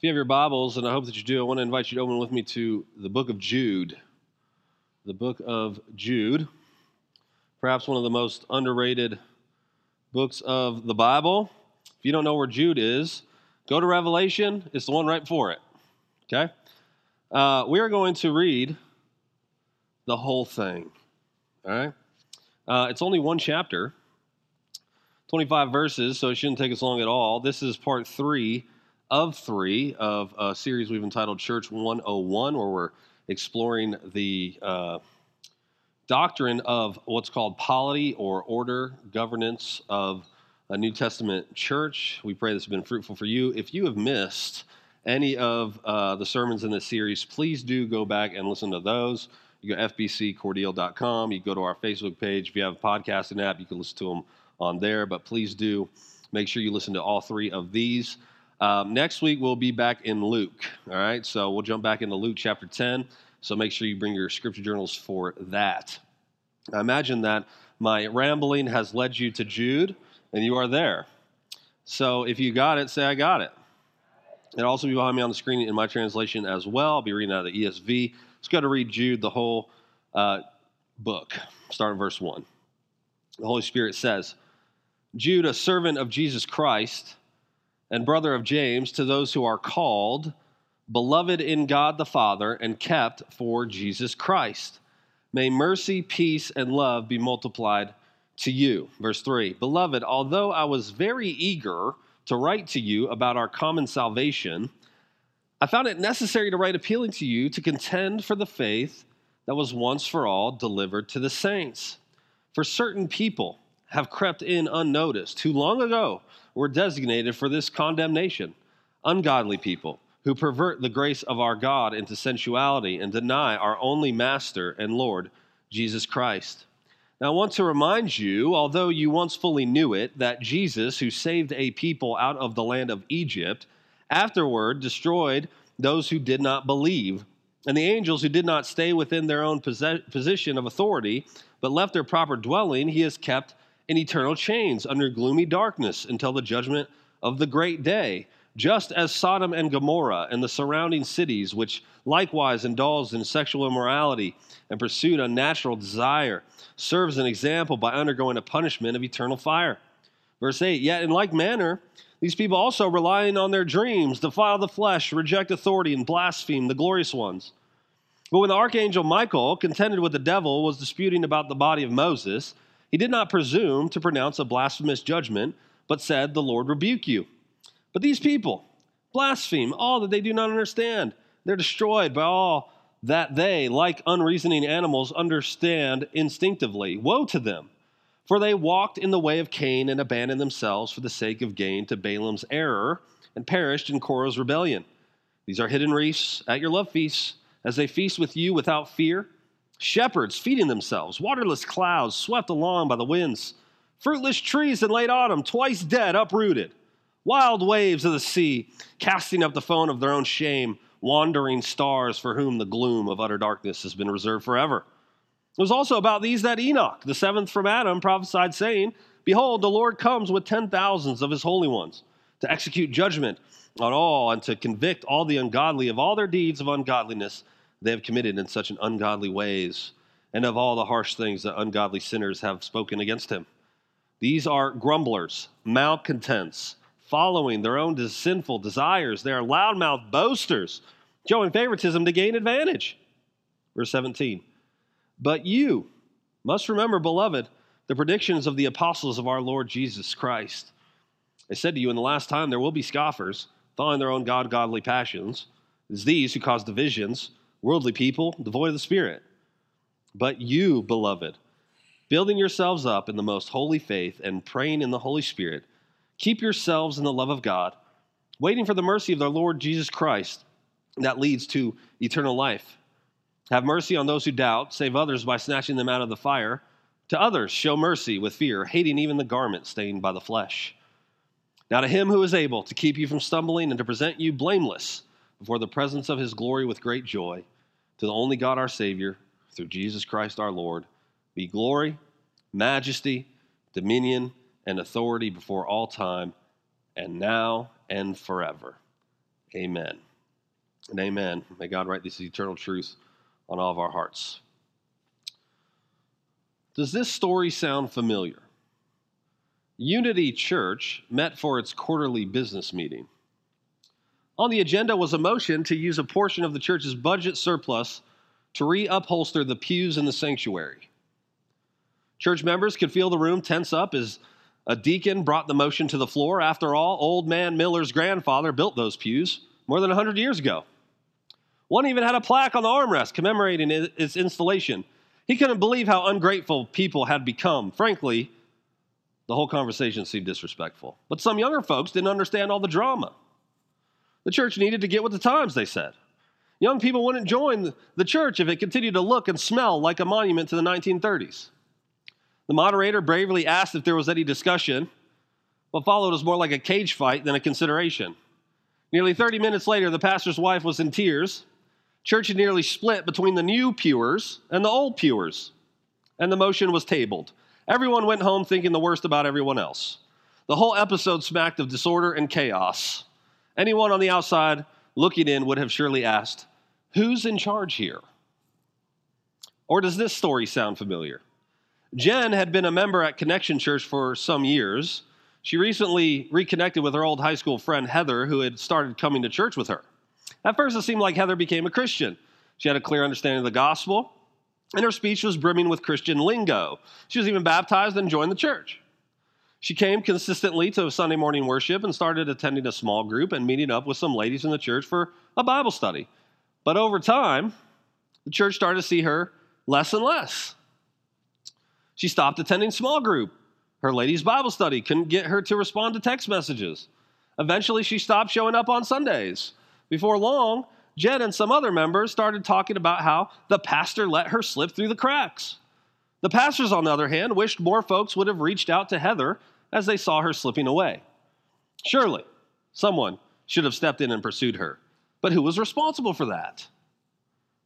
If you have your Bibles, and I hope that you do, I want to invite you to open with me to the book of Jude. The book of Jude, perhaps one of the most underrated books of the Bible. If you don't know where Jude is, go to Revelation. It's the one right before it. Okay? Uh, we are going to read the whole thing. All right? Uh, it's only one chapter, 25 verses, so it shouldn't take us long at all. This is part three of three of a series we've entitled Church 101, where we're exploring the uh, doctrine of what's called polity or order, governance of a New Testament church. We pray this has been fruitful for you. If you have missed any of uh, the sermons in this series, please do go back and listen to those. You go fbccordial.com. You go to our Facebook page. If you have a podcasting app, you can listen to them on there. But please do make sure you listen to all three of these. Um, next week, we'll be back in Luke. All right, so we'll jump back into Luke chapter 10. So make sure you bring your scripture journals for that. I imagine that my rambling has led you to Jude, and you are there. So if you got it, say, I got it. It'll also be behind me on the screen in my translation as well. I'll be reading out of the ESV. Let's go to read Jude, the whole uh, book, starting verse 1. The Holy Spirit says, Jude, a servant of Jesus Christ and brother of James, to those who are called, beloved in God the Father, and kept for Jesus Christ. May mercy, peace, and love be multiplied to you. Verse 3 Beloved, although I was very eager to write to you about our common salvation, I found it necessary to write appealing to you to contend for the faith that was once for all delivered to the saints. For certain people have crept in unnoticed, who long ago were designated for this condemnation ungodly people who pervert the grace of our God into sensuality and deny our only Master and Lord, Jesus Christ. Now, I want to remind you, although you once fully knew it, that Jesus, who saved a people out of the land of Egypt, afterward destroyed those who did not believe. And the angels who did not stay within their own position of authority, but left their proper dwelling, he has kept in eternal chains under gloomy darkness until the judgment of the great day, just as Sodom and Gomorrah and the surrounding cities, which likewise indulged in sexual immorality and pursued unnatural desire, serves an example by undergoing a punishment of eternal fire. Verse 8 Yet in like manner, these people also, relying on their dreams, defile the flesh, reject authority, and blaspheme the glorious ones. But when the archangel Michael, contended with the devil, was disputing about the body of Moses, he did not presume to pronounce a blasphemous judgment, but said, The Lord rebuke you. But these people blaspheme all that they do not understand. They're destroyed by all that they, like unreasoning animals, understand instinctively. Woe to them! For they walked in the way of Cain and abandoned themselves for the sake of gain to Balaam's error and perished in Korah's rebellion. These are hidden reefs at your love feasts, as they feast with you without fear shepherds feeding themselves, waterless clouds swept along by the winds, fruitless trees in late autumn, twice dead, uprooted, wild waves of the sea casting up the foam of their own shame, wandering stars for whom the gloom of utter darkness has been reserved forever. It was also about these that Enoch, the seventh from Adam, prophesied, saying, Behold, the Lord comes with ten thousands of his holy ones to execute judgment on all and to convict all the ungodly of all their deeds of ungodliness they have committed in such an ungodly ways, and of all the harsh things that ungodly sinners have spoken against him. These are grumblers, malcontents, following their own sinful desires. They are loudmouth boasters, showing favoritism to gain advantage. Verse 17. But you must remember, beloved, the predictions of the apostles of our Lord Jesus Christ. I said to you in the last time there will be scoffers, following their own God godly passions. It's these who cause divisions worldly people, devoid of the Spirit. But you, beloved, building yourselves up in the most holy faith and praying in the Holy Spirit, keep yourselves in the love of God, waiting for the mercy of our Lord Jesus Christ that leads to eternal life. Have mercy on those who doubt, save others by snatching them out of the fire. To others, show mercy with fear, hating even the garment stained by the flesh. Now, to him who is able to keep you from stumbling and to present you blameless before the presence of his glory with great joy, to the only God our Savior, through Jesus Christ our Lord, be glory, majesty, dominion, and authority before all time, and now and forever. Amen. And amen. May God write this eternal truth on all of our hearts. Does this story sound familiar? Unity Church met for its quarterly business meeting. On the agenda was a motion to use a portion of the church's budget surplus to reupholster the pews in the sanctuary. Church members could feel the room tense up as a deacon brought the motion to the floor. After all, old man Miller's grandfather built those pews more than 100 years ago. One even had a plaque on the armrest commemorating its installation. He couldn't believe how ungrateful people had become. Frankly, the whole conversation seemed disrespectful. But some younger folks didn't understand all the drama. The church needed to get with the times, they said. Young people wouldn't join the church if it continued to look and smell like a monument to the 1930s. The moderator bravely asked if there was any discussion. What followed was more like a cage fight than a consideration. Nearly 30 minutes later, the pastor's wife was in tears. Church had nearly split between the new pewers and the old pewers, and the motion was tabled. Everyone went home thinking the worst about everyone else. The whole episode smacked of disorder and chaos. Anyone on the outside looking in would have surely asked, Who's in charge here? Or does this story sound familiar? Jen had been a member at Connection Church for some years. She recently reconnected with her old high school friend Heather, who had started coming to church with her. At first, it seemed like Heather became a Christian. She had a clear understanding of the gospel, and her speech was brimming with Christian lingo. She was even baptized and joined the church. She came consistently to Sunday morning worship and started attending a small group and meeting up with some ladies in the church for a Bible study. But over time, the church started to see her less and less. She stopped attending small group. Her ladies' Bible study couldn't get her to respond to text messages. Eventually, she stopped showing up on Sundays. Before long, Jen and some other members started talking about how the pastor let her slip through the cracks. The pastors, on the other hand, wished more folks would have reached out to Heather as they saw her slipping away. Surely, someone should have stepped in and pursued her. But who was responsible for that?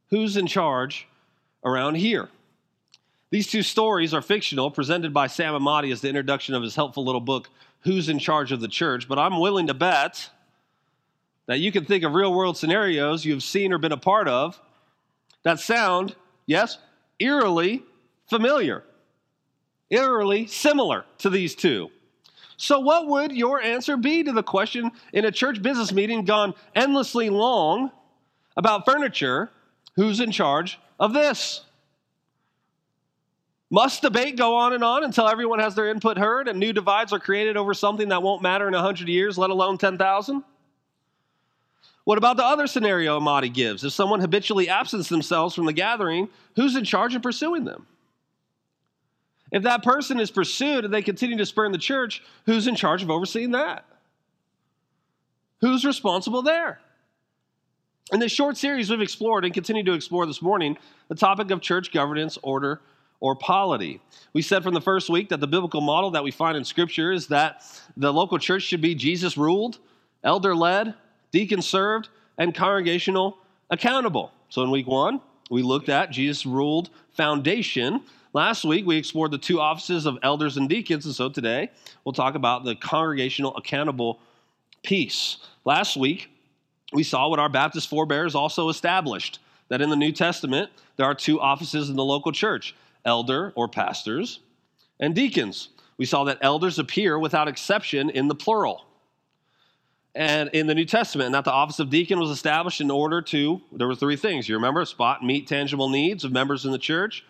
Who's in charge around here? These two stories are fictional, presented by Sam Emadi as the introduction of his helpful little book, Who's in Charge of the Church. But I'm willing to bet that you can think of real world scenarios you've seen or been a part of that sound, yes, eerily familiar, eerily similar to these two. So, what would your answer be to the question in a church business meeting gone endlessly long about furniture? Who's in charge of this? Must debate go on and on until everyone has their input heard and new divides are created over something that won't matter in 100 years, let alone 10,000? What about the other scenario Emadi gives? If someone habitually absents themselves from the gathering, who's in charge of pursuing them? If that person is pursued and they continue to spurn the church, who's in charge of overseeing that? Who's responsible there? In this short series, we've explored and continue to explore this morning the topic of church governance, order, or polity. We said from the first week that the biblical model that we find in Scripture is that the local church should be Jesus ruled, elder led, deacon served, and congregational accountable. So in week one, we looked at Jesus ruled foundation. Last week, we explored the two offices of elders and deacons, and so today we'll talk about the congregational accountable piece. Last week, we saw what our Baptist forebears also established that in the New Testament, there are two offices in the local church elder or pastors and deacons. We saw that elders appear without exception in the plural and in the New Testament, and that the office of deacon was established in order to, there were three things. You remember? Spot meet tangible needs of members in the church,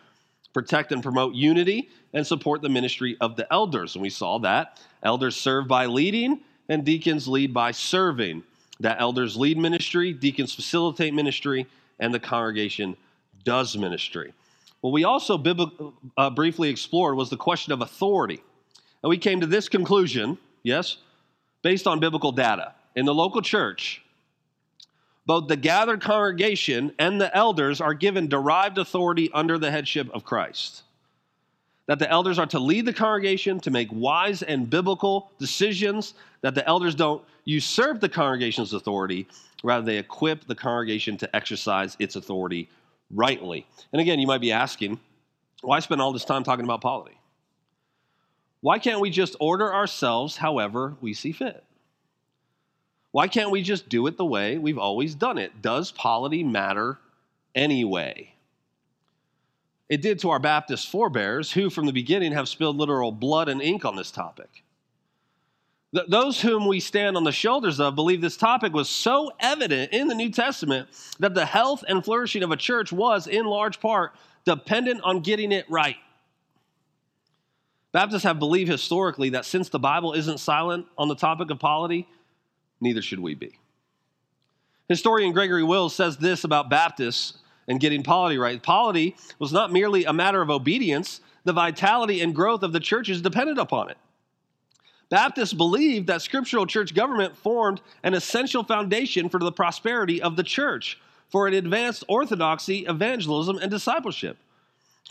protect and promote unity, and support the ministry of the elders. And we saw that elders serve by leading, and deacons lead by serving. That elders lead ministry, deacons facilitate ministry, and the congregation does ministry. What we also uh, briefly explored was the question of authority. And we came to this conclusion, yes, based on biblical data. In the local church, both the gathered congregation and the elders are given derived authority under the headship of Christ. That the elders are to lead the congregation to make wise and biblical decisions, that the elders don't usurp the congregation's authority, rather, they equip the congregation to exercise its authority rightly. And again, you might be asking, why spend all this time talking about polity? Why can't we just order ourselves however we see fit? Why can't we just do it the way we've always done it? Does polity matter anyway? It did to our Baptist forebears, who from the beginning have spilled literal blood and ink on this topic. Th- those whom we stand on the shoulders of believe this topic was so evident in the New Testament that the health and flourishing of a church was, in large part, dependent on getting it right. Baptists have believed historically that since the Bible isn't silent on the topic of polity, neither should we be. Historian Gregory Wills says this about Baptists and getting polity right. Polity was not merely a matter of obedience, the vitality and growth of the churches depended upon it. Baptists believed that scriptural church government formed an essential foundation for the prosperity of the church, for it advanced orthodoxy, evangelism, and discipleship.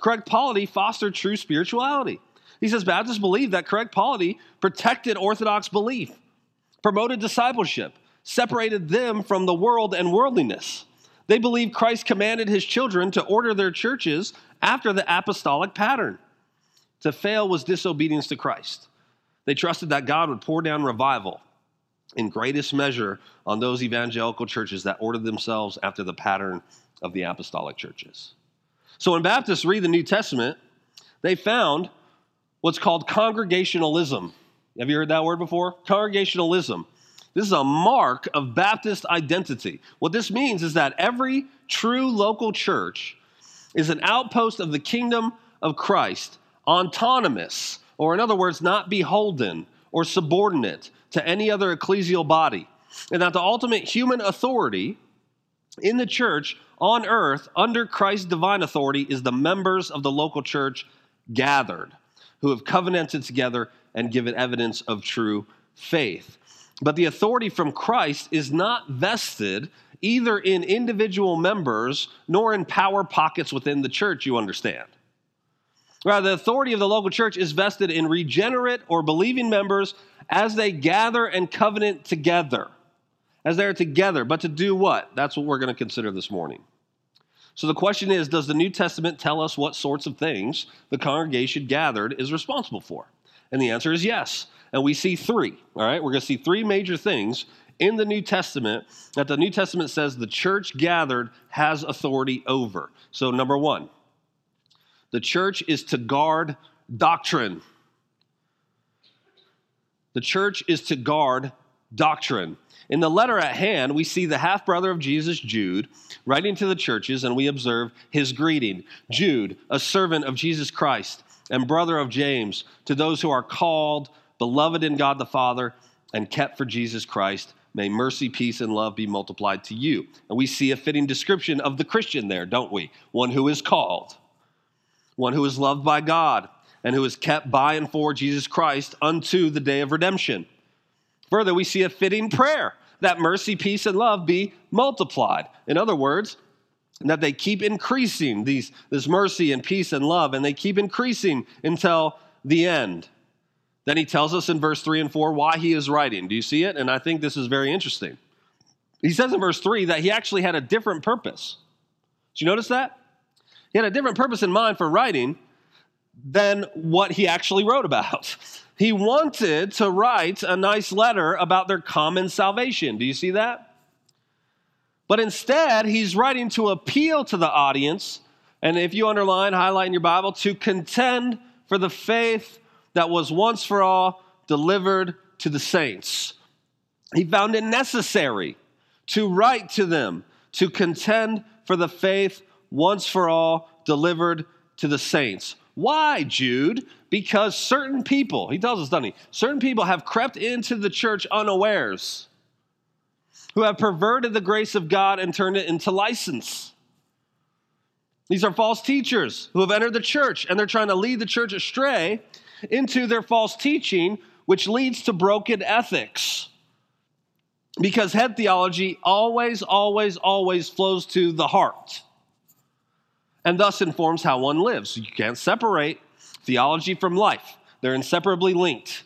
Correct polity fostered true spirituality. He says Baptists believed that correct polity protected orthodox belief, promoted discipleship, separated them from the world and worldliness. They believed Christ commanded his children to order their churches after the apostolic pattern. To fail was disobedience to Christ. They trusted that God would pour down revival in greatest measure on those evangelical churches that ordered themselves after the pattern of the apostolic churches. So when Baptists read the New Testament, they found what's called congregationalism. Have you heard that word before? Congregationalism. This is a mark of Baptist identity. What this means is that every true local church is an outpost of the kingdom of Christ, autonomous, or in other words, not beholden or subordinate to any other ecclesial body. And that the ultimate human authority in the church on earth under Christ's divine authority is the members of the local church gathered who have covenanted together and given evidence of true faith. But the authority from Christ is not vested either in individual members nor in power pockets within the church, you understand. Rather, the authority of the local church is vested in regenerate or believing members as they gather and covenant together. As they're together. But to do what? That's what we're going to consider this morning. So the question is Does the New Testament tell us what sorts of things the congregation gathered is responsible for? And the answer is yes. And we see three, all right? We're going to see three major things in the New Testament that the New Testament says the church gathered has authority over. So, number one, the church is to guard doctrine. The church is to guard doctrine. In the letter at hand, we see the half brother of Jesus, Jude, writing to the churches, and we observe his greeting Jude, a servant of Jesus Christ and brother of James, to those who are called, beloved in God the Father, and kept for Jesus Christ. May mercy, peace, and love be multiplied to you. And we see a fitting description of the Christian there, don't we? One who is called, one who is loved by God, and who is kept by and for Jesus Christ unto the day of redemption. Further, we see a fitting prayer that mercy, peace, and love be multiplied. In other words, that they keep increasing these, this mercy and peace and love, and they keep increasing until the end. Then he tells us in verse 3 and 4 why he is writing. Do you see it? And I think this is very interesting. He says in verse 3 that he actually had a different purpose. Did you notice that? He had a different purpose in mind for writing than what he actually wrote about. He wanted to write a nice letter about their common salvation. Do you see that? But instead, he's writing to appeal to the audience, and if you underline, highlight in your Bible, to contend for the faith that was once for all delivered to the saints. He found it necessary to write to them, to contend for the faith once for all delivered to the saints. Why, Jude? Because certain people, he tells us, doesn't he? Certain people have crept into the church unawares, who have perverted the grace of God and turned it into license. These are false teachers who have entered the church and they're trying to lead the church astray into their false teaching, which leads to broken ethics. Because head theology always, always, always flows to the heart and thus informs how one lives. You can't separate theology from life, they're inseparably linked.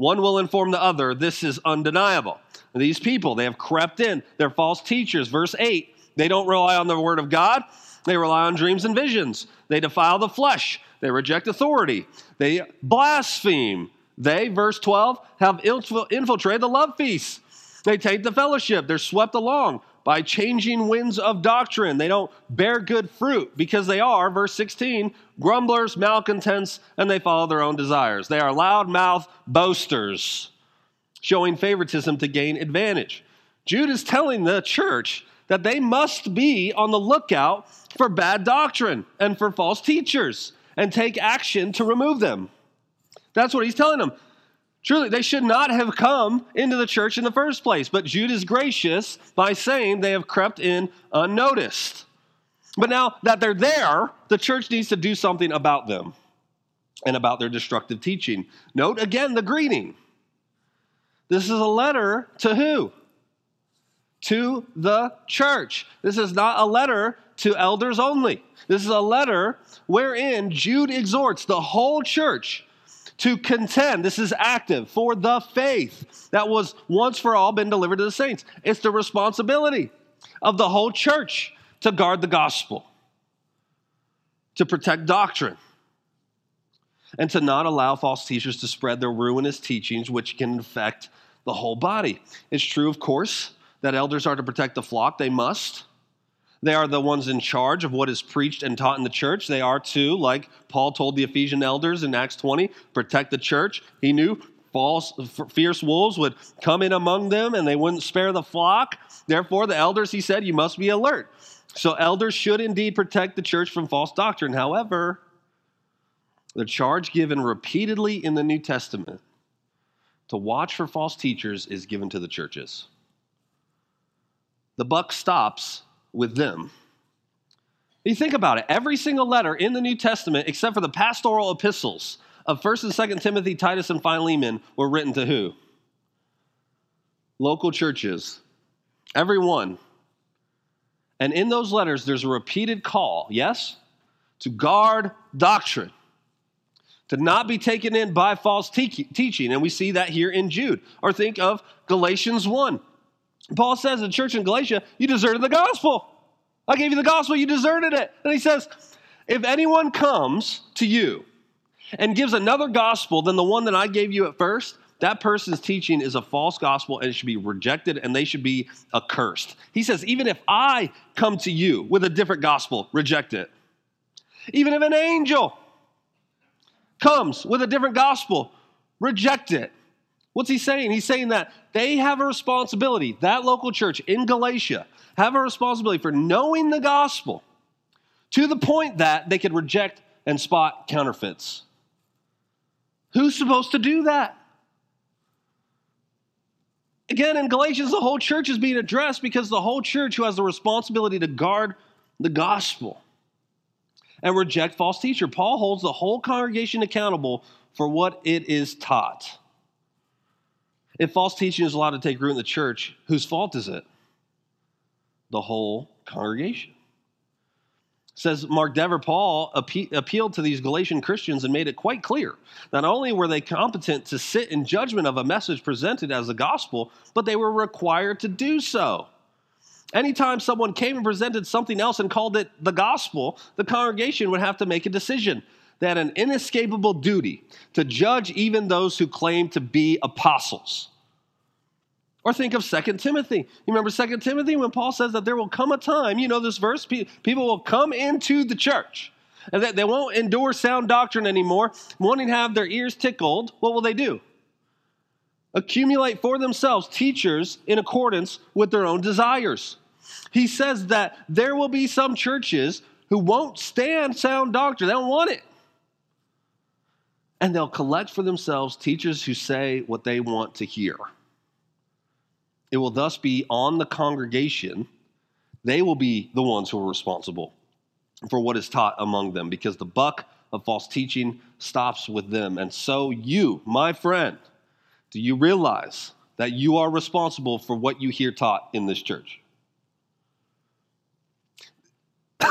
One will inform the other. This is undeniable. These people, they have crept in. They're false teachers. Verse 8, they don't rely on the word of God, they rely on dreams and visions. They defile the flesh, they reject authority, they blaspheme. They, verse 12, have infiltrated the love feast. They take the fellowship, they're swept along by changing winds of doctrine. They don't bear good fruit because they are, verse 16, grumblers, malcontents, and they follow their own desires. They are loudmouth boasters, showing favoritism to gain advantage. Jude is telling the church that they must be on the lookout for bad doctrine and for false teachers and take action to remove them. That's what he's telling them. Truly, they should not have come into the church in the first place, but Jude is gracious by saying they have crept in unnoticed. But now that they're there, the church needs to do something about them and about their destructive teaching. Note again the greeting. This is a letter to who? To the church. This is not a letter to elders only. This is a letter wherein Jude exhorts the whole church to contend. This is active for the faith that was once for all been delivered to the saints. It's the responsibility of the whole church to guard the gospel, to protect doctrine, and to not allow false teachers to spread their ruinous teachings, which can infect the whole body. It's true, of course, that elders are to protect the flock, they must. They are the ones in charge of what is preached and taught in the church. They are too, like Paul told the Ephesian elders in Acts 20, protect the church. He knew false, fierce wolves would come in among them and they wouldn't spare the flock. Therefore, the elders, he said, you must be alert. So, elders should indeed protect the church from false doctrine. However, the charge given repeatedly in the New Testament to watch for false teachers is given to the churches. The buck stops with them. You think about it. Every single letter in the New Testament, except for the pastoral epistles of 1st and 2nd Timothy, Titus, and Philemon, were written to who? Local churches. Every one. And in those letters, there's a repeated call, yes, to guard doctrine, to not be taken in by false te- teaching. And we see that here in Jude. Or think of Galatians 1. Paul says to the church in Galatia, You deserted the gospel. I gave you the gospel, you deserted it. And he says, If anyone comes to you and gives another gospel than the one that I gave you at first, that person's teaching is a false gospel and it should be rejected and they should be accursed. He says, Even if I come to you with a different gospel, reject it. Even if an angel comes with a different gospel, reject it. What's he saying? He's saying that they have a responsibility, that local church in Galatia have a responsibility for knowing the gospel to the point that they could reject and spot counterfeits. Who's supposed to do that? Again, in Galatians, the whole church is being addressed because the whole church who has the responsibility to guard the gospel and reject false teacher. Paul holds the whole congregation accountable for what it is taught. If false teaching is allowed to take root in the church, whose fault is it? The whole congregation. says Mark Dever, Paul appealed to these Galatian Christians and made it quite clear. Not only were they competent to sit in judgment of a message presented as the gospel, but they were required to do so. Anytime someone came and presented something else and called it the gospel, the congregation would have to make a decision. They had an inescapable duty to judge even those who claim to be apostles. Or think of Second Timothy. You remember Second Timothy when Paul says that there will come a time, you know this verse, people will come into the church and they won't endure sound doctrine anymore, wanting to have their ears tickled. What will they do? Accumulate for themselves teachers in accordance with their own desires. He says that there will be some churches who won't stand sound doctrine, they don't want it. And they'll collect for themselves teachers who say what they want to hear. It will thus be on the congregation. They will be the ones who are responsible for what is taught among them because the buck of false teaching stops with them. And so, you, my friend, do you realize that you are responsible for what you hear taught in this church?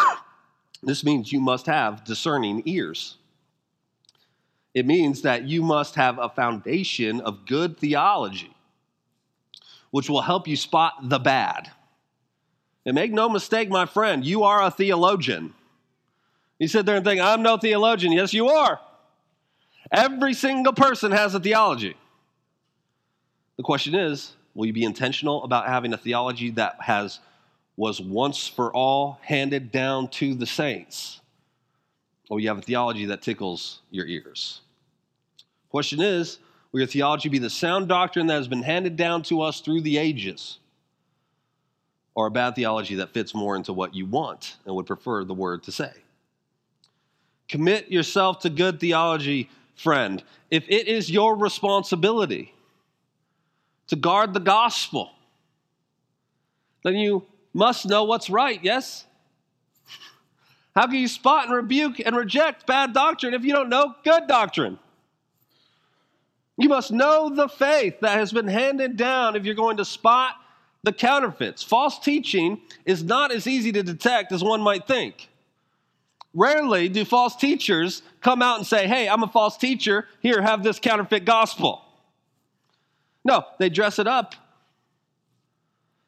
this means you must have discerning ears. It means that you must have a foundation of good theology which will help you spot the bad. And make no mistake, my friend, you are a theologian. You sit there and think, I'm no theologian. Yes, you are. Every single person has a theology. The question is, Will you be intentional about having a theology that has was once for all handed down to the saints? Or you have a theology that tickles your ears? Question is, will your theology be the sound doctrine that has been handed down to us through the ages? Or a bad theology that fits more into what you want and would prefer the word to say? Commit yourself to good theology, friend. If it is your responsibility to guard the gospel, then you must know what's right, yes? How can you spot and rebuke and reject bad doctrine if you don't know good doctrine? You must know the faith that has been handed down if you're going to spot the counterfeits. False teaching is not as easy to detect as one might think. Rarely do false teachers come out and say, Hey, I'm a false teacher. Here, have this counterfeit gospel. No, they dress it up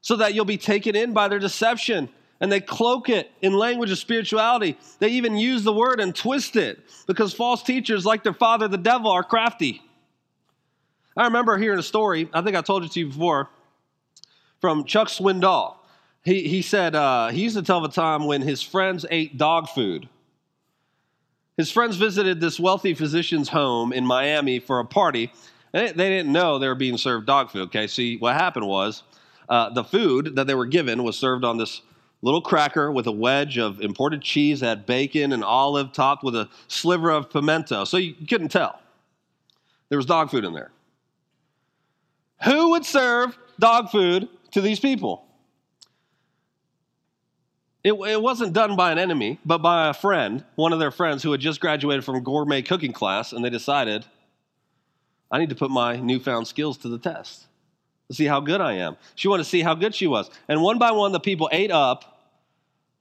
so that you'll be taken in by their deception. And they cloak it in language of spirituality. They even use the word and twist it because false teachers, like their father, the devil, are crafty. I remember hearing a story, I think I told it to you before, from Chuck Swindoll. He, he said uh, he used to tell a time when his friends ate dog food. His friends visited this wealthy physician's home in Miami for a party. And they didn't know they were being served dog food. Okay, see, what happened was uh, the food that they were given was served on this little cracker with a wedge of imported cheese, had bacon and olive topped with a sliver of pimento. So you couldn't tell. There was dog food in there. Who would serve dog food to these people? It, it wasn't done by an enemy, but by a friend, one of their friends who had just graduated from gourmet cooking class, and they decided, I need to put my newfound skills to the test to see how good I am. She wanted to see how good she was. And one by one, the people ate up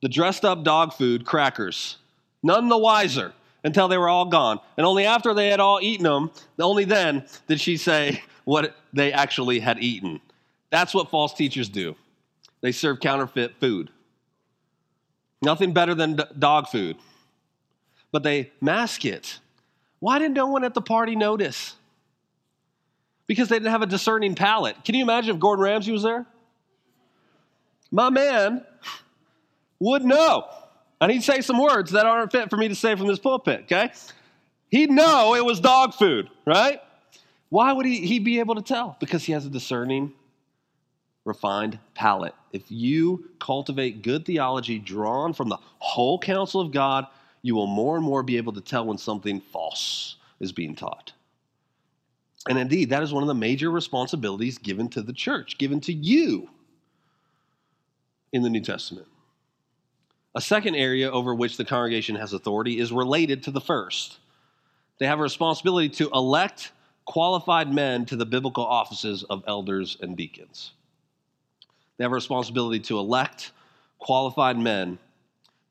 the dressed up dog food crackers, none the wiser until they were all gone. And only after they had all eaten them, only then did she say what they actually had eaten. That's what false teachers do. They serve counterfeit food. Nothing better than dog food. But they mask it. Why did no one at the party notice? Because they didn't have a discerning palate. Can you imagine if Gordon Ramsay was there? My man would know. And he'd say some words that aren't fit for me to say from this pulpit, okay? He'd know it was dog food, right? Why would he, he be able to tell? Because he has a discerning refined palate. If you cultivate good theology drawn from the whole counsel of God, you will more and more be able to tell when something false is being taught. And indeed, that is one of the major responsibilities given to the church, given to you in the New Testament. A second area over which the congregation has authority is related to the first. They have a responsibility to elect qualified men to the biblical offices of elders and deacons. They have a responsibility to elect qualified men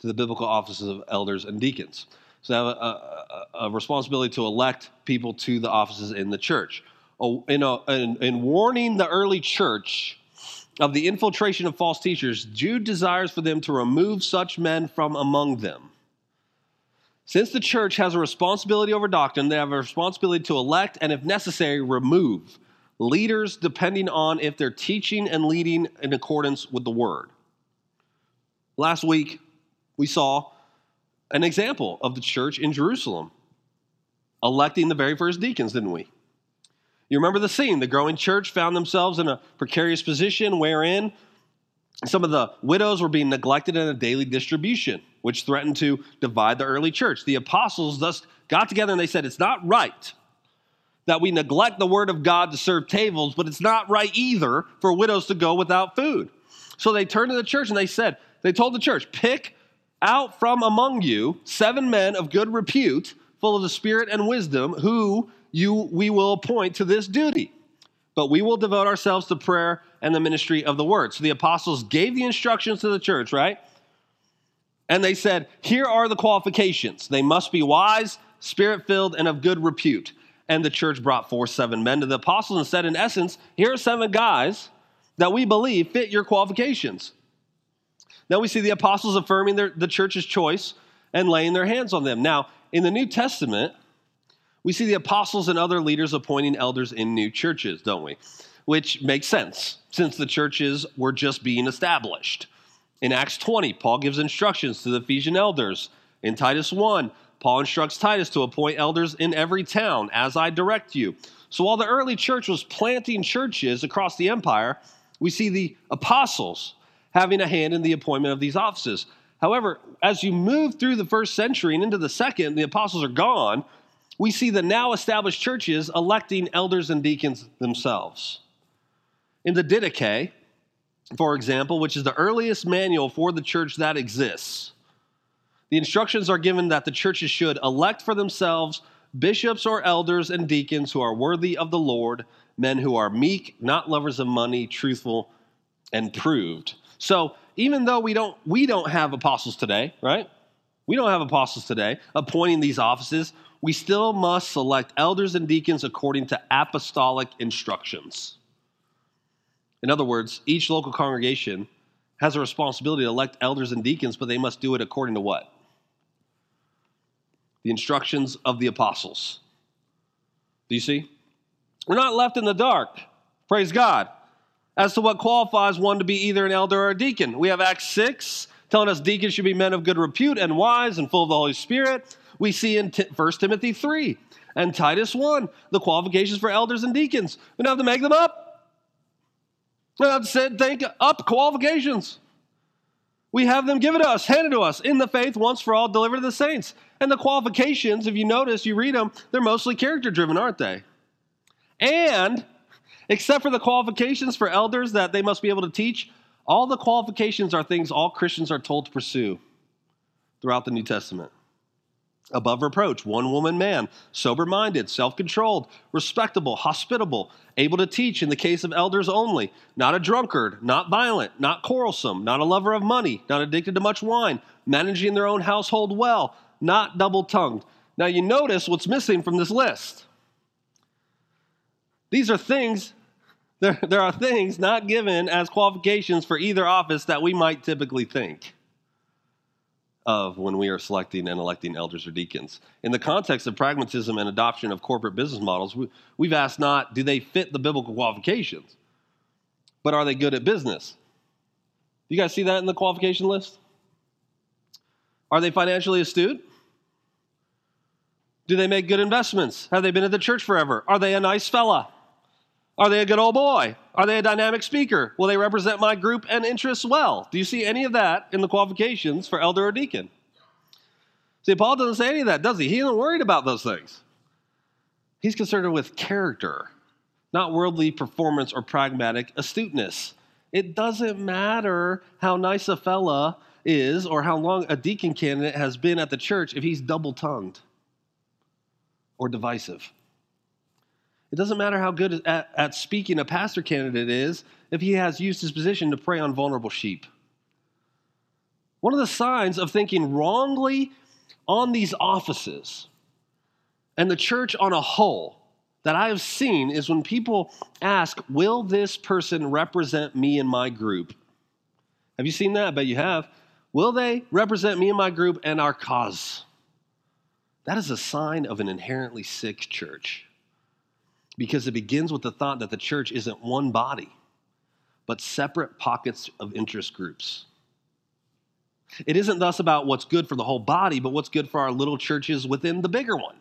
to the biblical offices of elders and deacons. So they have a, a, a responsibility to elect people to the offices in the church. In, in, in warning the early church of the infiltration of false teachers, Jude desires for them to remove such men from among them. Since the church has a responsibility over doctrine, they have a responsibility to elect and, if necessary, remove leaders depending on if they're teaching and leading in accordance with the word. Last week, we saw an example of the church in Jerusalem electing the very first deacons, didn't we? You remember the scene. The growing church found themselves in a precarious position wherein some of the widows were being neglected in a daily distribution, which threatened to divide the early church. The apostles thus got together and they said, It's not right that we neglect the word of God to serve tables, but it's not right either for widows to go without food. So they turned to the church and they said, they told the church, pick out from among you seven men of good repute, full of the spirit and wisdom, who you we will appoint to this duty. But we will devote ourselves to prayer and the ministry of the word. So the apostles gave the instructions to the church, right? And they said, here are the qualifications. They must be wise, spirit filled, and of good repute and the church brought forth seven men to the apostles and said, in essence, here are seven guys that we believe fit your qualifications. Now we see the apostles affirming their, the church's choice and laying their hands on them. Now, in the New Testament, we see the apostles and other leaders appointing elders in new churches, don't we? Which makes sense since the churches were just being established. In Acts 20, Paul gives instructions to the Ephesian elders. In Titus 1, Paul instructs Titus to appoint elders in every town as I direct you. So while the early church was planting churches across the empire, we see the apostles having a hand in the appointment of these offices. However, as you move through the first century and into the second, the apostles are gone, we see the now established churches electing elders and deacons themselves. In the Didache, for example, which is the earliest manual for the church that exists, the instructions are given that the churches should elect for themselves bishops or elders and deacons who are worthy of the Lord, men who are meek, not lovers of money, truthful, and proved. So even though we don't we don't have apostles today, right? We don't have apostles today appointing these offices. We still must select elders and deacons according to apostolic instructions. In other words, each local congregation has a responsibility to elect elders and deacons, but they must do it according to what? The instructions of the apostles. Do you see? We're not left in the dark. Praise God as to what qualifies one to be either an elder or a deacon. We have Acts 6 telling us deacons should be men of good repute and wise and full of the Holy Spirit. We see in 1 Timothy 3 and Titus 1 the qualifications for elders and deacons. We don't have to make them up. We don't have to sit, think up qualifications. We have them given to us, handed to us in the faith once for all delivered to the saints. And the qualifications, if you notice, you read them, they're mostly character driven, aren't they? And except for the qualifications for elders that they must be able to teach. All the qualifications are things all Christians are told to pursue throughout the New Testament. Above reproach, one woman man, sober minded, self controlled, respectable, hospitable, able to teach in the case of elders only, not a drunkard, not violent, not quarrelsome, not a lover of money, not addicted to much wine, managing their own household well, not double tongued. Now you notice what's missing from this list. These are things there, there are things not given as qualifications for either office that we might typically think of when we are selecting and electing elders or deacons. In the context of pragmatism and adoption of corporate business models, we, we've asked not do they fit the biblical qualifications, but are they good at business? You guys see that in the qualification list? Are they financially astute? Do they make good investments? Have they been at the church forever? Are they a nice fella? Are they a good old boy? Are they a dynamic speaker? Will they represent my group and interests well? Do you see any of that in the qualifications for elder or deacon? See, Paul doesn't say any of that, does he? He isn't worried about those things. He's concerned with character, not worldly performance or pragmatic astuteness. It doesn't matter how nice a fella is or how long a deacon candidate has been at the church if he's double tongued or divisive. It doesn't matter how good at, at speaking a pastor candidate is if he has used his position to prey on vulnerable sheep. One of the signs of thinking wrongly on these offices and the church on a whole that I have seen is when people ask, Will this person represent me and my group? Have you seen that? I bet you have. Will they represent me and my group and our cause? That is a sign of an inherently sick church because it begins with the thought that the church isn't one body, but separate pockets of interest groups. It isn't thus about what's good for the whole body, but what's good for our little churches within the bigger one.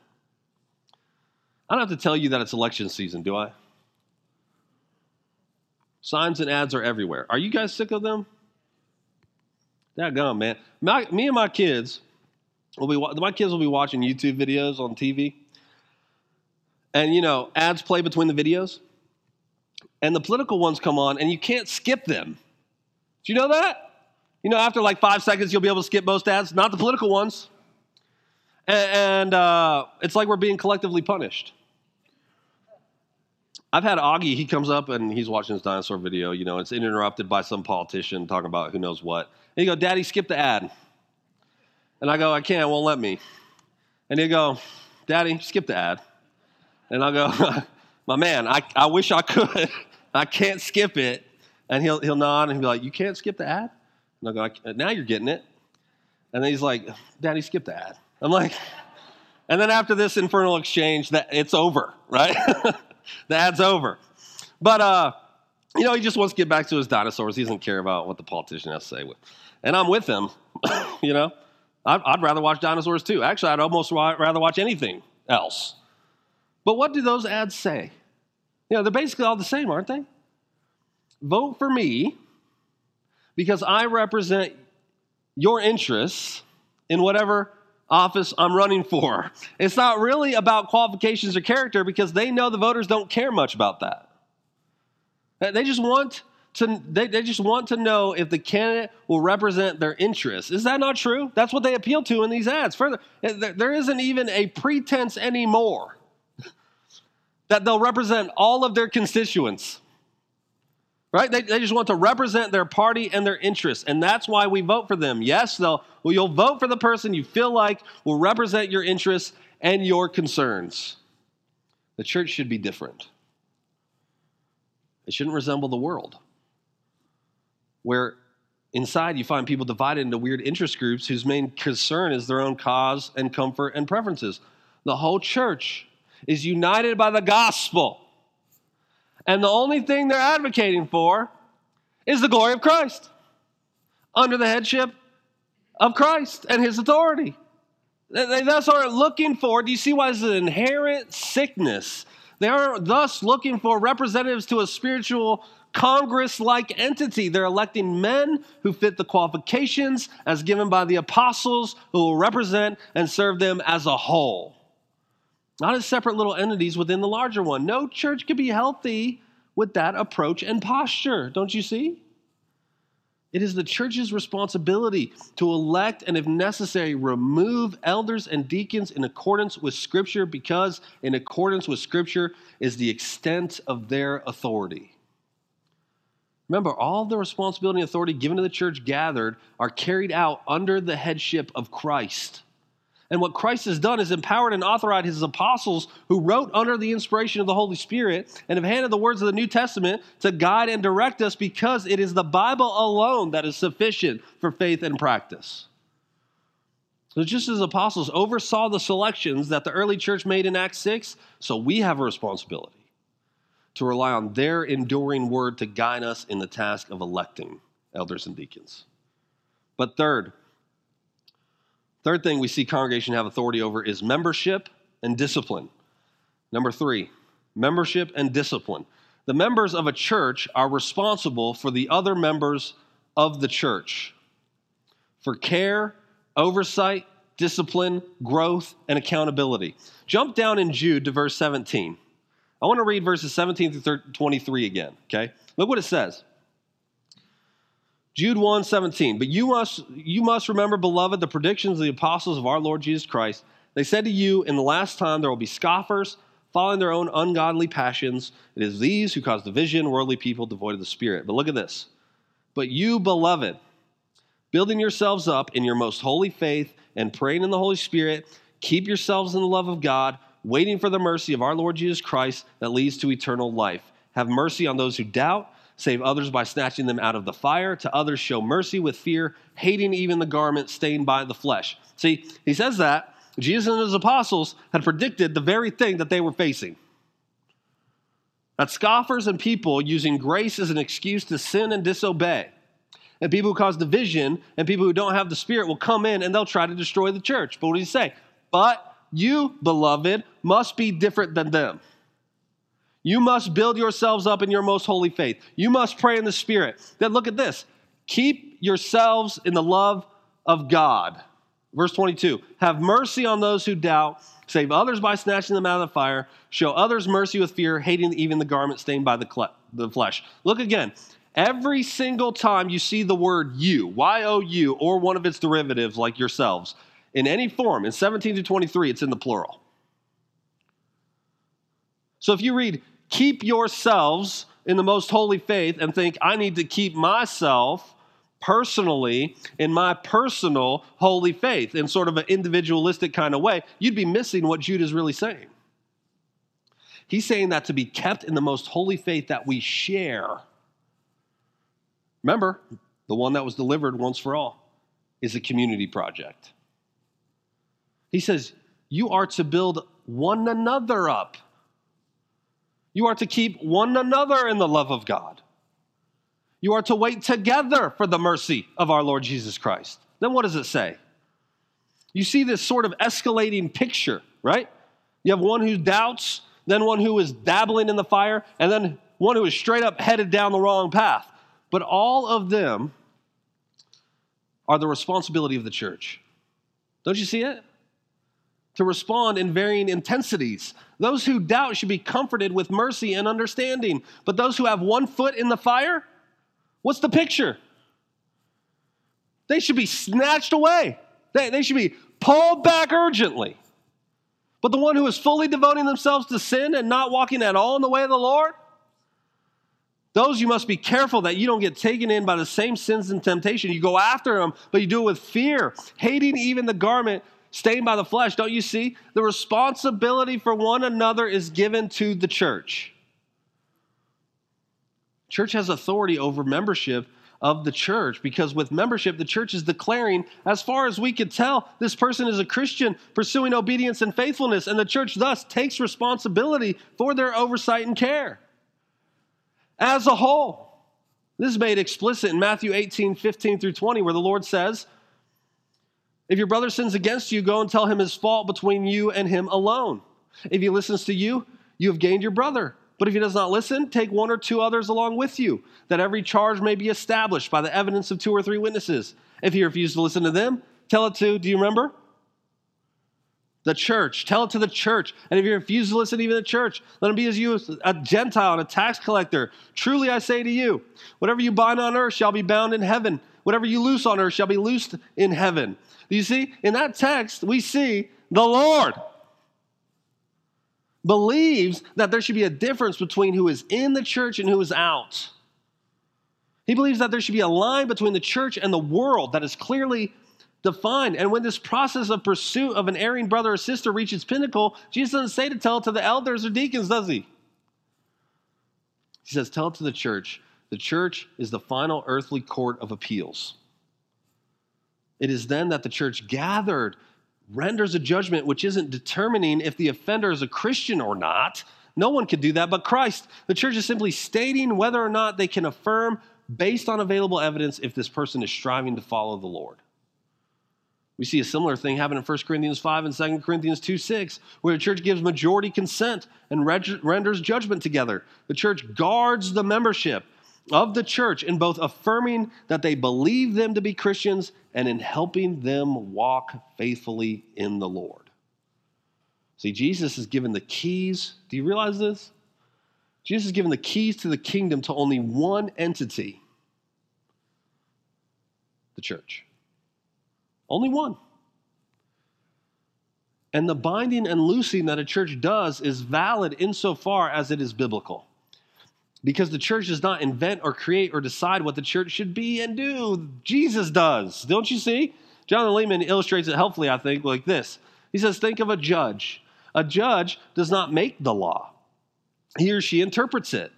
I don't have to tell you that it's election season, do I? Signs and ads are everywhere. Are you guys sick of them? That gone, man. My, me and my kids will be my kids will be watching YouTube videos on TV, and you know, ads play between the videos, and the political ones come on, and you can't skip them. Do you know that? You know, after like five seconds, you'll be able to skip most ads, not the political ones. And, and uh, it's like we're being collectively punished. I've had Augie, he comes up and he's watching his dinosaur video. You know, it's interrupted by some politician talking about who knows what. And he go, Daddy, skip the ad. And I go, I can't, won't let me. And he go, Daddy, skip the ad. And I'll go, my man, I, I wish I could. I can't skip it. And he'll, he'll nod and he'll be like, you can't skip the ad? And I'll go, now you're getting it. And then he's like, Daddy, skip the ad. I'm like, And then after this infernal exchange, that it's over, right? the ad's over. But uh, you know, he just wants to get back to his dinosaurs. He doesn't care about what the politician has to say. And I'm with him. you know, I'd, I'd, rather watch dinosaurs too. Actually, I'd almost rather watch anything else. But what do those ads say? You know, they're basically all the same, aren't they? Vote for me because I represent your interests in whatever office I'm running for. It's not really about qualifications or character because they know the voters don't care much about that. They just want to they, they just want to know if the candidate will represent their interests. Is that not true? That's what they appeal to in these ads. Further, eh, there isn't even a pretense anymore that they'll represent all of their constituents. Right? They, they just want to represent their party and their interests. And that's why we vote for them. Yes, they'll, well, you'll vote for the person you feel like will represent your interests and your concerns. The church should be different. It shouldn't resemble the world, where inside you find people divided into weird interest groups whose main concern is their own cause and comfort and preferences. The whole church is united by the gospel. And the only thing they're advocating for is the glory of Christ under the headship of Christ and his authority. They thus aren't looking for, do you see why it's an inherent sickness they are thus looking for representatives to a spiritual Congress like entity. They're electing men who fit the qualifications as given by the apostles who will represent and serve them as a whole, not as separate little entities within the larger one. No church could be healthy with that approach and posture, don't you see? It is the church's responsibility to elect and, if necessary, remove elders and deacons in accordance with Scripture because, in accordance with Scripture, is the extent of their authority. Remember, all the responsibility and authority given to the church gathered are carried out under the headship of Christ. And what Christ has done is empowered and authorized his apostles who wrote under the inspiration of the Holy Spirit and have handed the words of the New Testament to guide and direct us because it is the Bible alone that is sufficient for faith and practice. So, just as apostles oversaw the selections that the early church made in Acts 6, so we have a responsibility to rely on their enduring word to guide us in the task of electing elders and deacons. But third, Third thing we see congregation have authority over is membership and discipline. Number three, membership and discipline. The members of a church are responsible for the other members of the church for care, oversight, discipline, growth, and accountability. Jump down in Jude to verse 17. I want to read verses 17 through 23 again, okay? Look what it says. Jude 1 17. But you must, you must remember, beloved, the predictions of the apostles of our Lord Jesus Christ. They said to you, In the last time there will be scoffers, following their own ungodly passions. It is these who cause division, worldly people devoid of the Spirit. But look at this. But you, beloved, building yourselves up in your most holy faith and praying in the Holy Spirit, keep yourselves in the love of God, waiting for the mercy of our Lord Jesus Christ that leads to eternal life. Have mercy on those who doubt save others by snatching them out of the fire. To others, show mercy with fear, hating even the garment stained by the flesh. See, he says that. Jesus and his apostles had predicted the very thing that they were facing. That scoffers and people using grace as an excuse to sin and disobey. And people who cause division and people who don't have the Spirit will come in and they'll try to destroy the church. But what does he say? But you, beloved, must be different than them. You must build yourselves up in your most holy faith. You must pray in the Spirit. Then look at this keep yourselves in the love of God. Verse 22 Have mercy on those who doubt, save others by snatching them out of the fire, show others mercy with fear, hating even the garment stained by the, the flesh. Look again. Every single time you see the word you, Y O U, or one of its derivatives like yourselves, in any form, in 17 to 23, it's in the plural. So if you read, keep yourselves in the most holy faith and think, I need to keep myself personally in my personal holy faith in sort of an individualistic kind of way, you'd be missing what Jude is really saying. He's saying that to be kept in the most holy faith that we share. Remember, the one that was delivered once for all is a community project. He says, you are to build one another up. You are to keep one another in the love of God. You are to wait together for the mercy of our Lord Jesus Christ. Then what does it say? You see this sort of escalating picture, right? You have one who doubts, then one who is dabbling in the fire, and then one who is straight up headed down the wrong path. But all of them are the responsibility of the church. Don't you see it? To respond in varying intensities. Those who doubt should be comforted with mercy and understanding. But those who have one foot in the fire, what's the picture? They should be snatched away. They, they should be pulled back urgently. But the one who is fully devoting themselves to sin and not walking at all in the way of the Lord, those you must be careful that you don't get taken in by the same sins and temptation. You go after them, but you do it with fear, hating even the garment stained by the flesh. Don't you see? The responsibility for one another is given to the church. Church has authority over membership of the church because with membership, the church is declaring, as far as we could tell, this person is a Christian pursuing obedience and faithfulness, and the church thus takes responsibility for their oversight and care as a whole. This is made explicit in Matthew 18 15 through 20, where the Lord says, If your brother sins against you, go and tell him his fault between you and him alone. If he listens to you, you have gained your brother. But if he does not listen, take one or two others along with you, that every charge may be established by the evidence of two or three witnesses. If he refuses to listen to them, tell it to, do you remember? The church. Tell it to the church. And if you refuse to listen to even the church, let him be as you, a Gentile and a tax collector. Truly I say to you, whatever you bind on earth shall be bound in heaven. Whatever you loose on earth shall be loosed in heaven. You see, in that text, we see the Lord believes that there should be a difference between who is in the church and who is out. He believes that there should be a line between the church and the world that is clearly defined. And when this process of pursuit of an erring brother or sister reaches pinnacle, Jesus doesn't say to tell it to the elders or deacons, does he? He says, tell it to the church. The church is the final earthly court of appeals. It is then that the church gathered renders a judgment which isn't determining if the offender is a Christian or not. No one could do that but Christ. The church is simply stating whether or not they can affirm, based on available evidence, if this person is striving to follow the Lord. We see a similar thing happen in 1 Corinthians 5 and 2 Corinthians 2 6, where the church gives majority consent and renders judgment together. The church guards the membership of the church in both affirming that they believe them to be Christians and in helping them walk faithfully in the Lord. See, Jesus is given the keys. Do you realize this? Jesus is given the keys to the kingdom to only one entity the church. Only one. And the binding and loosing that a church does is valid insofar as it is biblical because the church does not invent or create or decide what the church should be and do. Jesus does. Don't you see? John Leeman illustrates it helpfully, I think, like this. He says, Think of a judge. A judge does not make the law, he or she interprets it.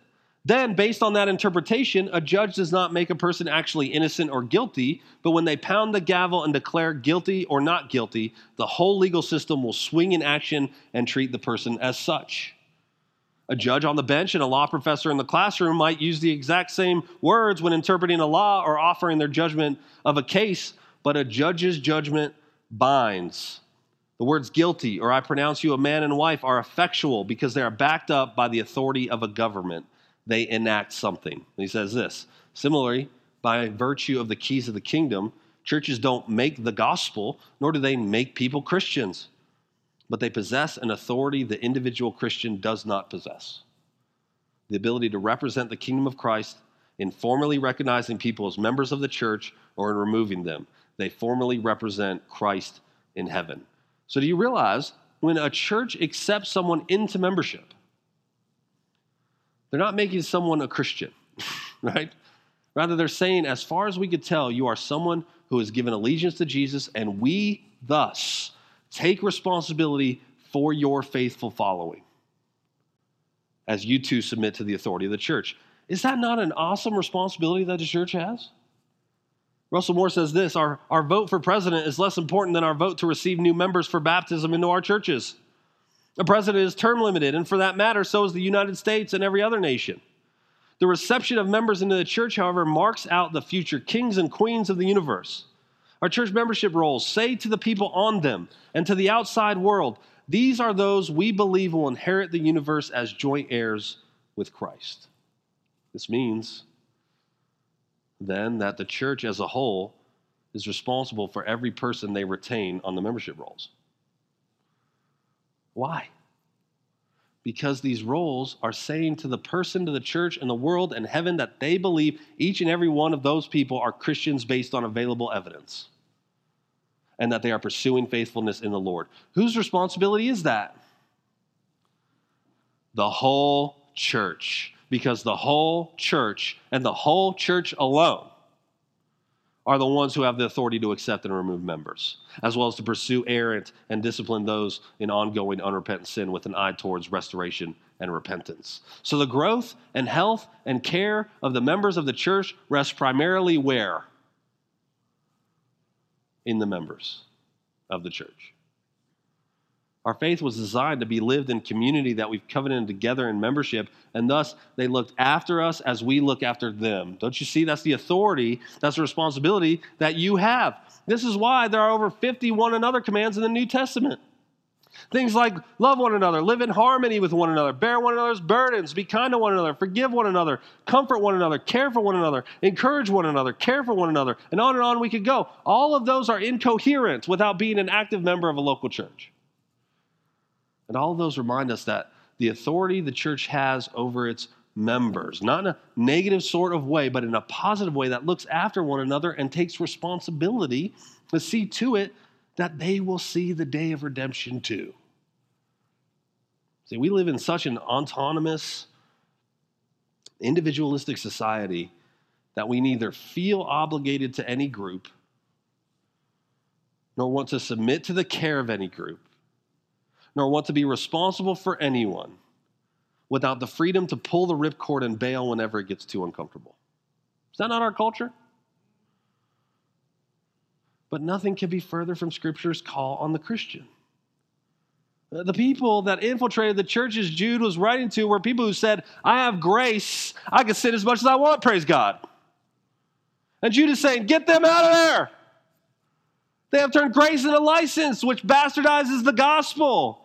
Then, based on that interpretation, a judge does not make a person actually innocent or guilty, but when they pound the gavel and declare guilty or not guilty, the whole legal system will swing in action and treat the person as such. A judge on the bench and a law professor in the classroom might use the exact same words when interpreting a law or offering their judgment of a case, but a judge's judgment binds. The words guilty or I pronounce you a man and wife are effectual because they are backed up by the authority of a government. They enact something. And he says this similarly, by virtue of the keys of the kingdom, churches don't make the gospel, nor do they make people Christians but they possess an authority the individual Christian does not possess the ability to represent the kingdom of Christ in formally recognizing people as members of the church or in removing them. They formally represent Christ in heaven. So, do you realize when a church accepts someone into membership, they're not making someone a Christian, right? Rather, they're saying, as far as we could tell, you are someone who has given allegiance to Jesus, and we thus Take responsibility for your faithful following as you too submit to the authority of the church. Is that not an awesome responsibility that the church has? Russell Moore says this our, our vote for president is less important than our vote to receive new members for baptism into our churches. A president is term limited, and for that matter, so is the United States and every other nation. The reception of members into the church, however, marks out the future kings and queens of the universe. Our church membership rolls say to the people on them and to the outside world, these are those we believe will inherit the universe as joint heirs with Christ. This means then that the church as a whole is responsible for every person they retain on the membership rolls. Why? Because these roles are saying to the person, to the church, and the world and heaven that they believe each and every one of those people are Christians based on available evidence and that they are pursuing faithfulness in the Lord. Whose responsibility is that? The whole church because the whole church and the whole church alone are the ones who have the authority to accept and remove members, as well as to pursue errant and discipline those in ongoing unrepentant sin with an eye towards restoration and repentance. So the growth and health and care of the members of the church rests primarily where? In the members of the church. Our faith was designed to be lived in community that we've covenanted together in membership, and thus they looked after us as we look after them. Don't you see? That's the authority, that's the responsibility that you have. This is why there are over 50 one another commands in the New Testament. Things like love one another, live in harmony with one another, bear one another's burdens, be kind to one another, forgive one another, comfort one another, care for one another, encourage one another, care for one another, and on and on we could go. All of those are incoherent without being an active member of a local church. And all of those remind us that the authority the church has over its members, not in a negative sort of way, but in a positive way that looks after one another and takes responsibility to see to it that they will see the day of redemption too. See, we live in such an autonomous, individualistic society that we neither feel obligated to any group nor want to submit to the care of any group nor want to be responsible for anyone without the freedom to pull the ripcord and bail whenever it gets too uncomfortable. Is that not our culture? But nothing could be further from Scripture's call on the Christian. The people that infiltrated the churches Jude was writing to were people who said, I have grace, I can sin as much as I want, praise God. And Jude is saying, Get them out of there. They have turned grace into license, which bastardizes the gospel.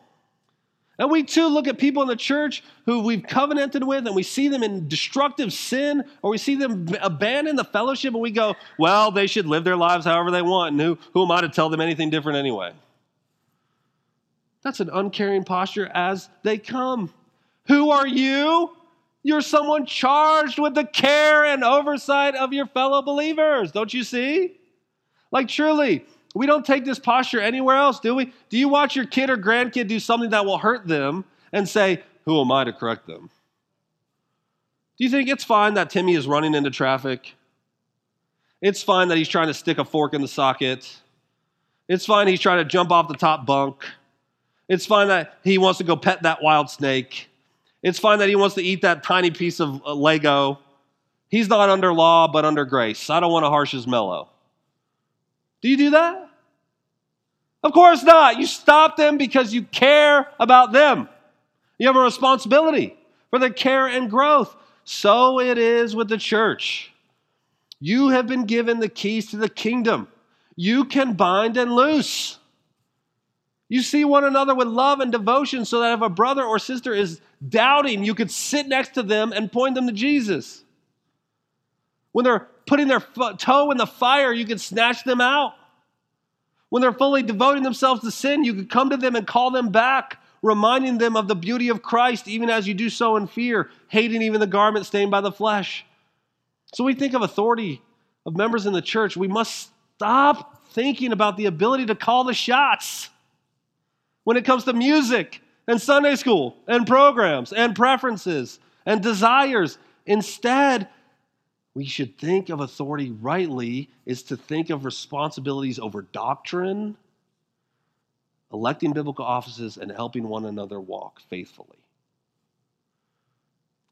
And we too look at people in the church who we've covenanted with and we see them in destructive sin or we see them abandon the fellowship and we go, well, they should live their lives however they want. And who, who am I to tell them anything different anyway? That's an uncaring posture as they come. Who are you? You're someone charged with the care and oversight of your fellow believers. Don't you see? Like, truly, we don't take this posture anywhere else, do we? Do you watch your kid or grandkid do something that will hurt them and say, Who am I to correct them? Do you think it's fine that Timmy is running into traffic? It's fine that he's trying to stick a fork in the socket. It's fine he's trying to jump off the top bunk. It's fine that he wants to go pet that wild snake. It's fine that he wants to eat that tiny piece of uh, Lego. He's not under law, but under grace. I don't want to harsh his mellow. Do you do that? Of course not. You stop them because you care about them. You have a responsibility for their care and growth. So it is with the church. You have been given the keys to the kingdom. You can bind and loose. You see one another with love and devotion so that if a brother or sister is doubting, you could sit next to them and point them to Jesus. When they're putting their toe in the fire, you can snatch them out. When they're fully devoting themselves to sin, you can come to them and call them back, reminding them of the beauty of Christ, even as you do so in fear, hating even the garment stained by the flesh. So we think of authority of members in the church. We must stop thinking about the ability to call the shots when it comes to music and Sunday school and programs and preferences and desires. Instead, we should think of authority rightly is to think of responsibilities over doctrine, electing biblical offices, and helping one another walk faithfully.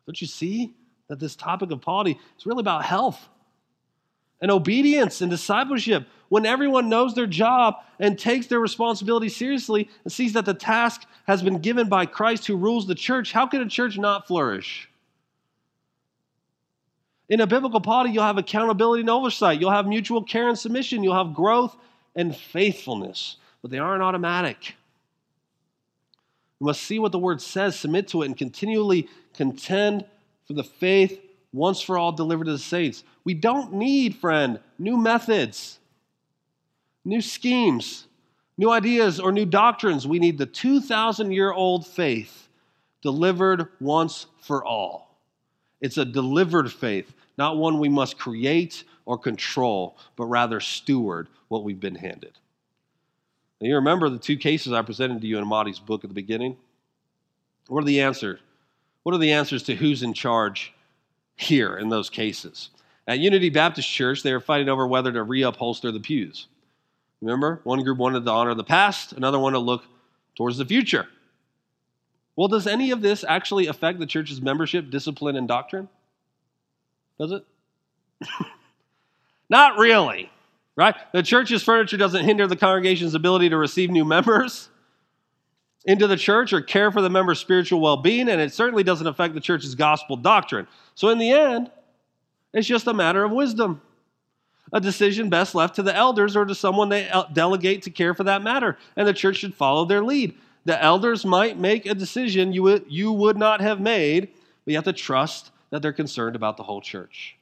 Don't you see that this topic of polity is really about health and obedience and discipleship. When everyone knows their job and takes their responsibility seriously and sees that the task has been given by Christ who rules the church, how can a church not flourish? In a biblical polity, you'll have accountability and oversight. You'll have mutual care and submission. You'll have growth and faithfulness, but they aren't automatic. You must see what the word says, submit to it, and continually contend for the faith once for all delivered to the saints. We don't need, friend, new methods, new schemes, new ideas, or new doctrines. We need the 2,000 year old faith delivered once for all. It's a delivered faith, not one we must create or control, but rather steward what we've been handed. Now, you remember the two cases I presented to you in Emadi's book at the beginning? What are the answers? What are the answers to who's in charge here in those cases? At Unity Baptist Church, they were fighting over whether to reupholster the pews. Remember, one group wanted to honor the past, another wanted to look towards the future. Well, does any of this actually affect the church's membership, discipline, and doctrine? Does it? Not really, right? The church's furniture doesn't hinder the congregation's ability to receive new members into the church or care for the member's spiritual well being, and it certainly doesn't affect the church's gospel doctrine. So, in the end, it's just a matter of wisdom. A decision best left to the elders or to someone they delegate to care for that matter, and the church should follow their lead. The elders might make a decision you would, you would not have made, but you have to trust that they're concerned about the whole church,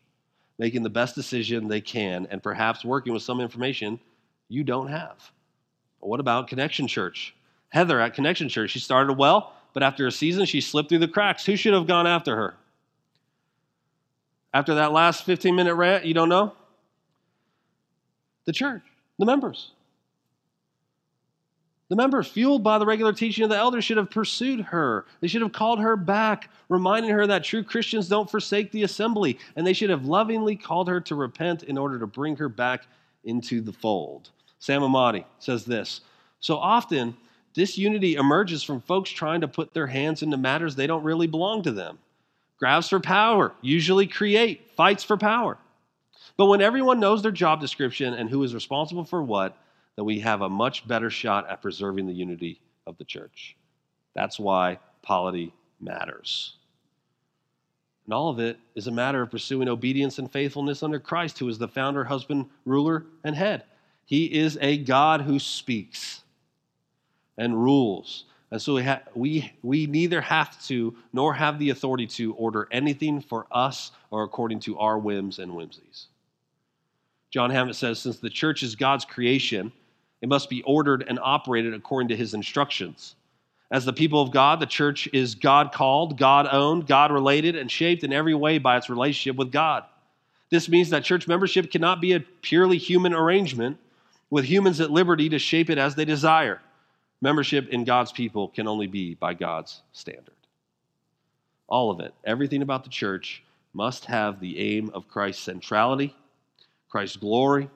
making the best decision they can, and perhaps working with some information you don't have. What about Connection Church? Heather at Connection Church. She started well, but after a season, she slipped through the cracks. Who should have gone after her? After that last 15 minute rant, you don't know? The church, the members. The members, fueled by the regular teaching of the elders, should have pursued her. They should have called her back, reminding her that true Christians don't forsake the assembly, and they should have lovingly called her to repent in order to bring her back into the fold. Sam Emadi says this So often, Disunity emerges from folks trying to put their hands into matters they don't really belong to them. Grabs for power usually create fights for power. But when everyone knows their job description and who is responsible for what, then we have a much better shot at preserving the unity of the church. That's why polity matters. And all of it is a matter of pursuing obedience and faithfulness under Christ, who is the founder, husband, ruler, and head. He is a God who speaks and rules. And so we, ha- we, we neither have to nor have the authority to order anything for us or according to our whims and whimsies. John Hammett says since the church is God's creation, it must be ordered and operated according to his instructions. As the people of God, the church is God called, God owned, God related, and shaped in every way by its relationship with God. This means that church membership cannot be a purely human arrangement with humans at liberty to shape it as they desire. Membership in God's people can only be by God's standard. All of it, everything about the church, must have the aim of Christ's centrality, Christ's glory,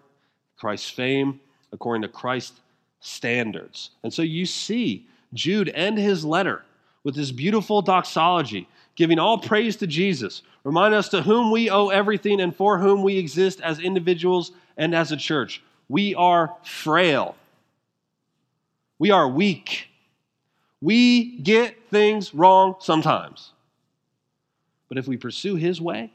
Christ's fame, according to Christ's standards. And so you see Jude end his letter with this beautiful doxology, giving all praise to Jesus, remind us to whom we owe everything and for whom we exist as individuals and as a church. We are frail. We are weak. We get things wrong sometimes. But if we pursue His way,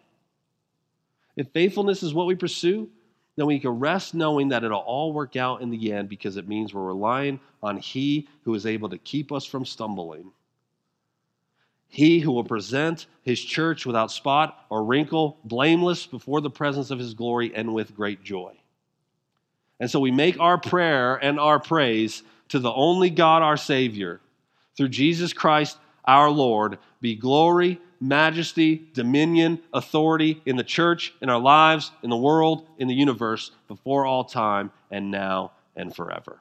if faithfulness is what we pursue, then we can rest knowing that it'll all work out in the end because it means we're relying on He who is able to keep us from stumbling. He who will present His church without spot or wrinkle, blameless before the presence of His glory and with great joy. And so we make our prayer and our praise to the only God, our Savior, through Jesus Christ, our Lord, be glory, majesty, dominion, authority in the church, in our lives, in the world, in the universe, before all time, and now and forever.